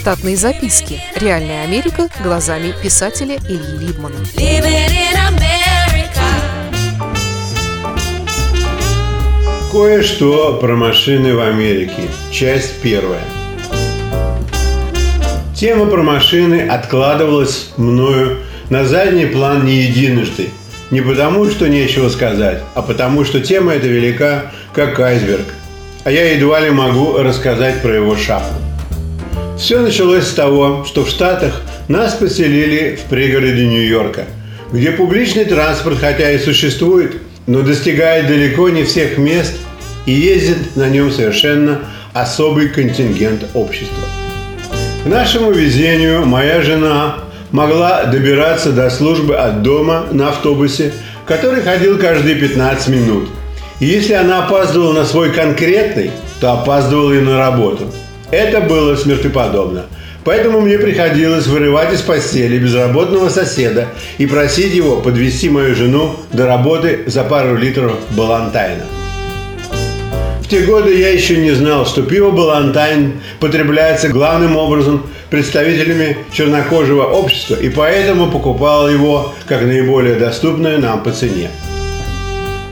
Штатные записки. Реальная Америка глазами писателя Ильи Либмана. Кое-что про машины в Америке. Часть первая. Тема про машины откладывалась мною на задний план не единожды. Не потому, что нечего сказать, а потому, что тема эта велика, как айсберг. А я едва ли могу рассказать про его шапку. Все началось с того, что в Штатах нас поселили в пригороде Нью-Йорка, где публичный транспорт, хотя и существует, но достигает далеко не всех мест и ездит на нем совершенно особый контингент общества. К нашему везению моя жена могла добираться до службы от дома на автобусе, который ходил каждые 15 минут. И если она опаздывала на свой конкретный, то опаздывала и на работу. Это было смертеподобно. Поэтому мне приходилось вырывать из постели безработного соседа и просить его подвести мою жену до работы за пару литров балантайна те годы я еще не знал, что пиво «Балантайн» потребляется главным образом представителями чернокожего общества, и поэтому покупал его как наиболее доступное нам по цене.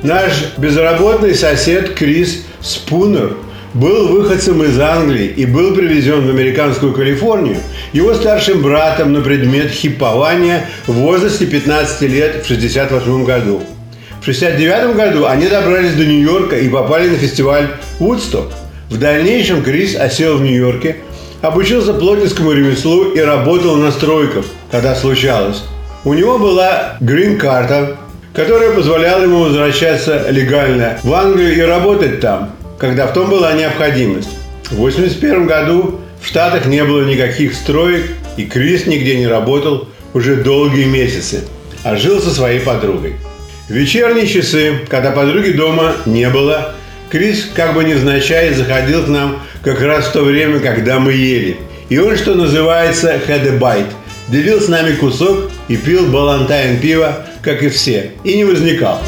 Наш безработный сосед Крис Спунер был выходцем из Англии и был привезен в американскую Калифорнию его старшим братом на предмет хипования в возрасте 15 лет в 1968 году – в 1969 году они добрались до Нью-Йорка и попали на фестиваль Woodstock. В дальнейшем Крис осел в Нью-Йорке, обучился плотницкому ремеслу и работал на стройках, когда случалось. У него была грин-карта, которая позволяла ему возвращаться легально в Англию и работать там, когда в том была необходимость. В 1981 году в Штатах не было никаких строек, и Крис нигде не работал уже долгие месяцы, а жил со своей подругой. В вечерние часы, когда подруги дома не было, Крис, как бы невзначай, заходил к нам как раз в то время, когда мы ели. И он, что называется, had a bite. Делил с нами кусок и пил балантайн пива, как и все, и не возникал.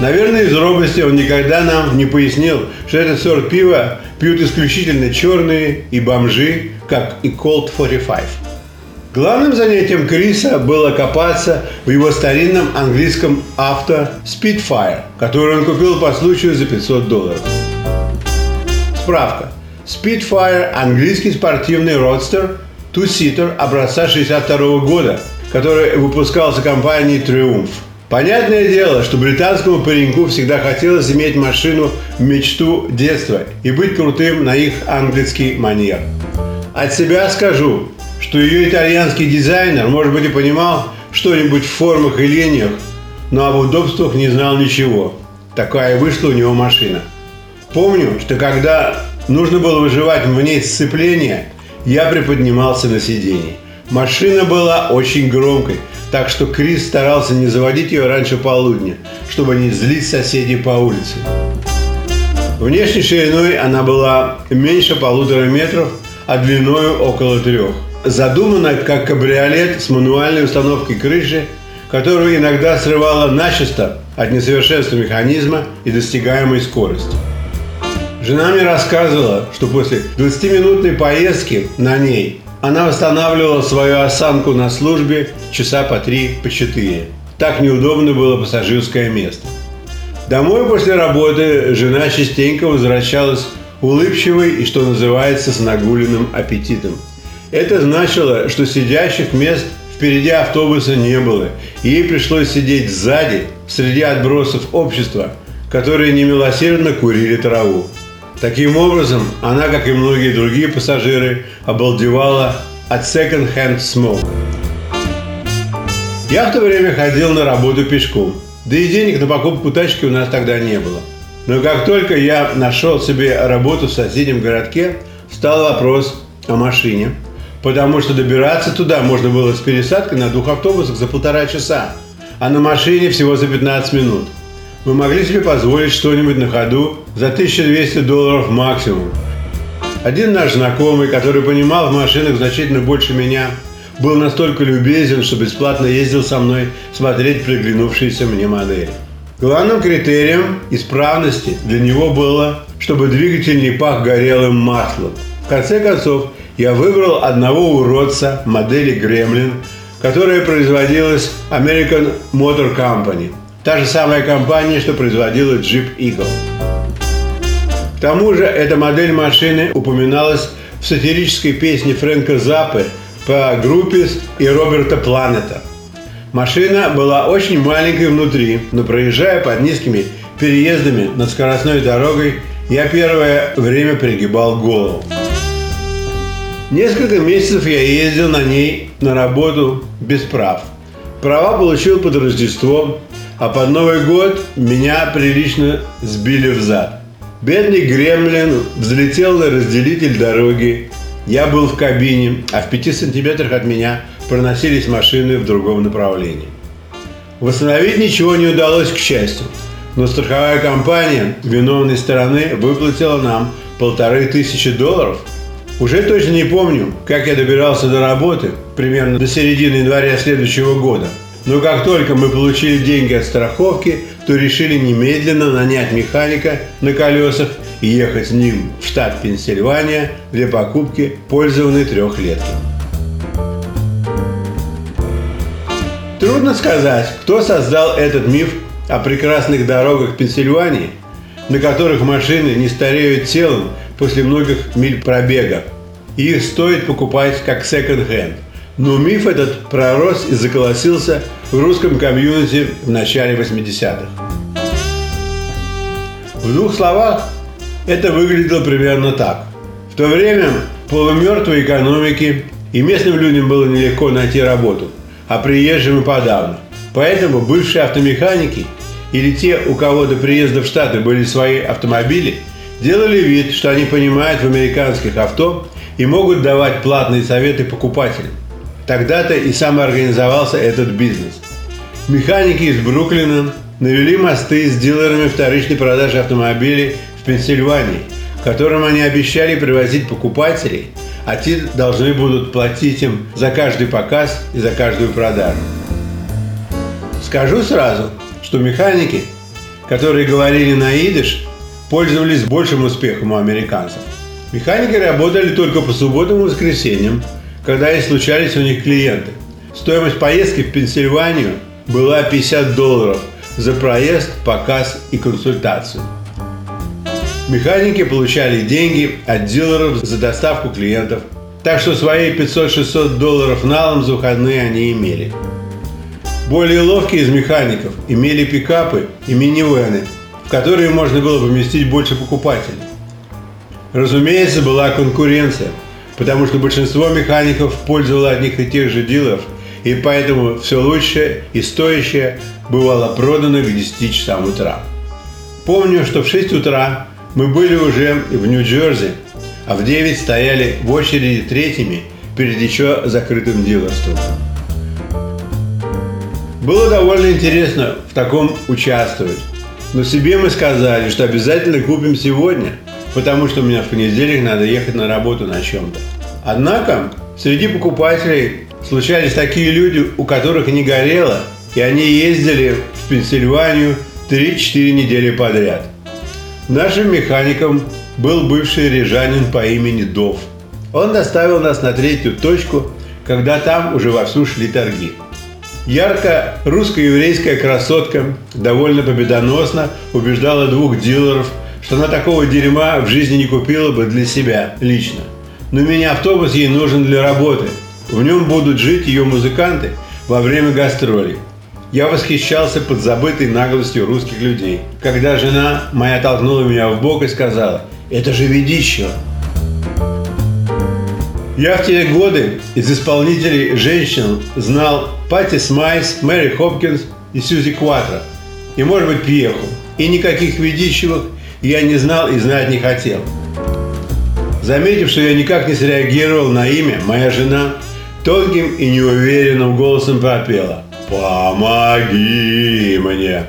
Наверное, из робости он никогда нам не пояснил, что этот сорт пива пьют исключительно черные и бомжи, как и Colt 45. Главным занятием Криса было копаться в его старинном английском авто Spitfire, который он купил по случаю за 500 долларов. Справка. Spitfire – английский спортивный родстер, two-seater образца 62 года, который выпускался компанией Triumph. Понятное дело, что британскому пареньку всегда хотелось иметь машину мечту детства и быть крутым на их английский манер. От себя скажу, что ее итальянский дизайнер, может быть, и понимал что-нибудь в формах и линиях, но об удобствах не знал ничего. Такая вышла у него машина. Помню, что когда нужно было выживать в ней сцепление, я приподнимался на сиденье. Машина была очень громкой, так что Крис старался не заводить ее раньше полудня, чтобы не злить соседей по улице. Внешней шириной она была меньше полутора метров, а длиной около трех задумана как кабриолет с мануальной установкой крыши, которую иногда срывала начисто от несовершенства механизма и достигаемой скорости. Жена мне рассказывала, что после 20-минутной поездки на ней она восстанавливала свою осанку на службе часа по три, по четыре. Так неудобно было пассажирское место. Домой после работы жена частенько возвращалась улыбчивой и, что называется, с нагуленным аппетитом – это значило, что сидящих мест впереди автобуса не было, ей пришлось сидеть сзади, среди отбросов общества, которые немилосердно курили траву. Таким образом, она, как и многие другие пассажиры, обалдевала от second-hand smoke. Я в то время ходил на работу пешком, да и денег на покупку тачки у нас тогда не было. Но как только я нашел себе работу в соседнем городке, стал вопрос о машине – потому что добираться туда можно было с пересадкой на двух автобусах за полтора часа, а на машине всего за 15 минут. Мы могли себе позволить что-нибудь на ходу за 1200 долларов максимум. Один наш знакомый, который понимал в машинах значительно больше меня, был настолько любезен, что бесплатно ездил со мной смотреть приглянувшиеся мне модели. Главным критерием исправности для него было, чтобы двигатель не пах горелым маслом. В конце концов, я выбрал одного уродца модели Гремлин, которая производилась American Motor Company. Та же самая компания, что производила Jeep Eagle. К тому же эта модель машины упоминалась в сатирической песне Фрэнка Заппы по группе и Роберта Планета. Машина была очень маленькой внутри, но проезжая под низкими переездами над скоростной дорогой, я первое время пригибал голову. Несколько месяцев я ездил на ней на работу без прав. Права получил под Рождество, а под Новый год меня прилично сбили в зад. Бедный гремлин взлетел на разделитель дороги. Я был в кабине, а в пяти сантиметрах от меня проносились машины в другом направлении. Восстановить ничего не удалось, к счастью. Но страховая компания виновной стороны выплатила нам полторы тысячи долларов. Уже точно не помню, как я добирался до работы, примерно до середины января следующего года. Но как только мы получили деньги от страховки, то решили немедленно нанять механика на колесах и ехать с ним в штат Пенсильвания для покупки пользованной трехлетки. Трудно сказать, кто создал этот миф о прекрасных дорогах Пенсильвании, на которых машины не стареют телом после многих миль пробега, и их стоит покупать как секонд-хенд. Но миф этот пророс и заколосился в русском комьюнити в начале 80-х. В двух словах это выглядело примерно так. В то время полумертвой экономики и местным людям было нелегко найти работу, а приезжим и подавно. Поэтому бывшие автомеханики или те, у кого до приезда в Штаты были свои автомобили, делали вид, что они понимают в американских авто и могут давать платные советы покупателям. Тогда-то и самоорганизовался этот бизнес. Механики из Бруклина навели мосты с дилерами вторичной продажи автомобилей в Пенсильвании, которым они обещали привозить покупателей, а те должны будут платить им за каждый показ и за каждую продажу. Скажу сразу, что механики, которые говорили на идиш, пользовались большим успехом у американцев. Механики работали только по субботам и воскресеньям, когда и случались у них клиенты. Стоимость поездки в Пенсильванию была 50 долларов за проезд, показ и консультацию. Механики получали деньги от дилеров за доставку клиентов, так что свои 500-600 долларов налом за выходные они имели. Более ловкие из механиков имели пикапы и минивены, в которые можно было поместить больше покупателей. Разумеется, была конкуренция – потому что большинство механиков пользовало одних и тех же дилеров, и поэтому все лучшее и стоящее бывало продано к 10 часам утра. Помню, что в 6 утра мы были уже в Нью-Джерси, а в 9 стояли в очереди третьими перед еще закрытым дилерством. Было довольно интересно в таком участвовать. Но себе мы сказали, что обязательно купим сегодня – потому что мне в понедельник надо ехать на работу на чем-то. Однако среди покупателей случались такие люди, у которых не горело, и они ездили в Пенсильванию 3-4 недели подряд. Нашим механиком был бывший рижанин по имени Дов. Он доставил нас на третью точку, когда там уже вовсю шли торги. Ярко русско-еврейская красотка довольно победоносно убеждала двух дилеров – что она такого дерьма в жизни не купила бы для себя лично. Но мини-автобус ей нужен для работы. В нем будут жить ее музыканты во время гастролей. Я восхищался подзабытой наглостью русских людей, когда жена моя толкнула меня в бок и сказала «Это же Ведищева». Я в те годы из исполнителей женщин знал Патти Смит, Мэри Хопкинс и Сьюзи Кватро, и, может быть, Пьеху. И никаких Ведищевых я не знал и знать не хотел. Заметив, что я никак не среагировал на имя, моя жена тонким и неуверенным голосом пропела «Помоги мне!».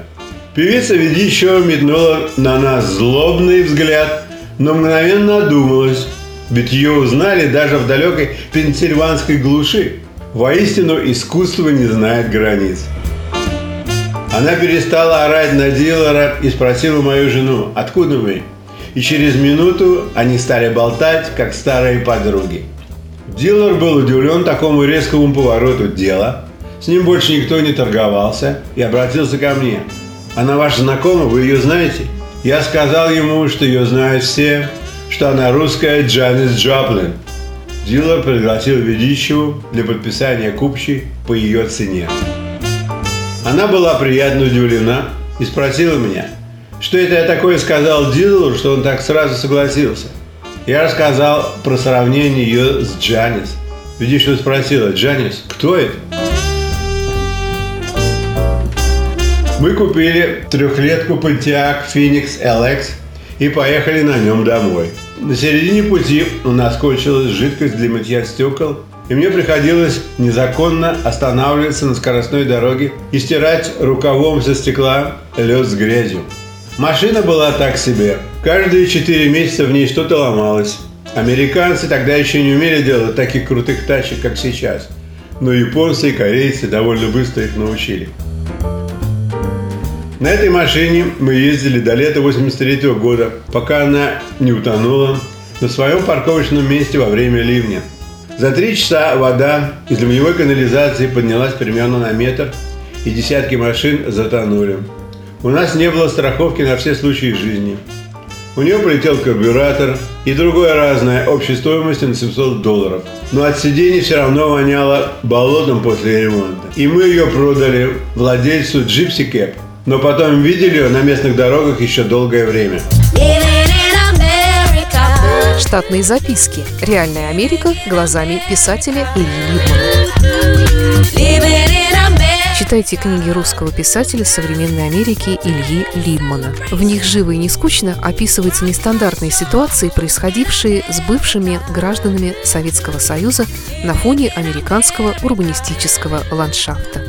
Певица еще метнула на нас злобный взгляд, но мгновенно одумалась, ведь ее узнали даже в далекой пенсильванской глуши. Воистину, искусство не знает границ. Она перестала орать на дилера и спросила мою жену, откуда мы? И через минуту они стали болтать, как старые подруги. Дилер был удивлен такому резкому повороту дела. С ним больше никто не торговался и обратился ко мне. Она ваша знакома, вы ее знаете? Я сказал ему, что ее знают все, что она русская Джанис Джоплин. Дилер пригласил ведущего для подписания купчей по ее цене. Она была приятно удивлена и спросила меня, что это я такое сказал Дилеру, что он так сразу согласился. Я рассказал про сравнение ее с Джанис. Ведущая спросила, Джанис, кто это? Мы купили трехлетку Pontiac Phoenix LX и поехали на нем домой. На середине пути у нас кончилась жидкость для мытья стекол, и мне приходилось незаконно останавливаться на скоростной дороге и стирать рукавом со стекла лед с грязью. Машина была так себе. Каждые четыре месяца в ней что-то ломалось. Американцы тогда еще не умели делать таких крутых тачек, как сейчас. Но японцы и корейцы довольно быстро их научили. На этой машине мы ездили до лета 83 года, пока она не утонула на своем парковочном месте во время ливня. За три часа вода из ливневой канализации поднялась примерно на метр, и десятки машин затонули. У нас не было страховки на все случаи жизни. У нее полетел карбюратор и другое разное общей стоимостью на 700 долларов. Но от сидений все равно воняло болотом после ремонта. И мы ее продали владельцу Gypsy Cap – но потом видели ее на местных дорогах еще долгое время. Штатные записки. Реальная Америка глазами писателя Ильи Либмана. Читайте книги русского писателя современной Америки Ильи Либмана. В них живо и не скучно описываются нестандартные ситуации, происходившие с бывшими гражданами Советского Союза на фоне американского урбанистического ландшафта.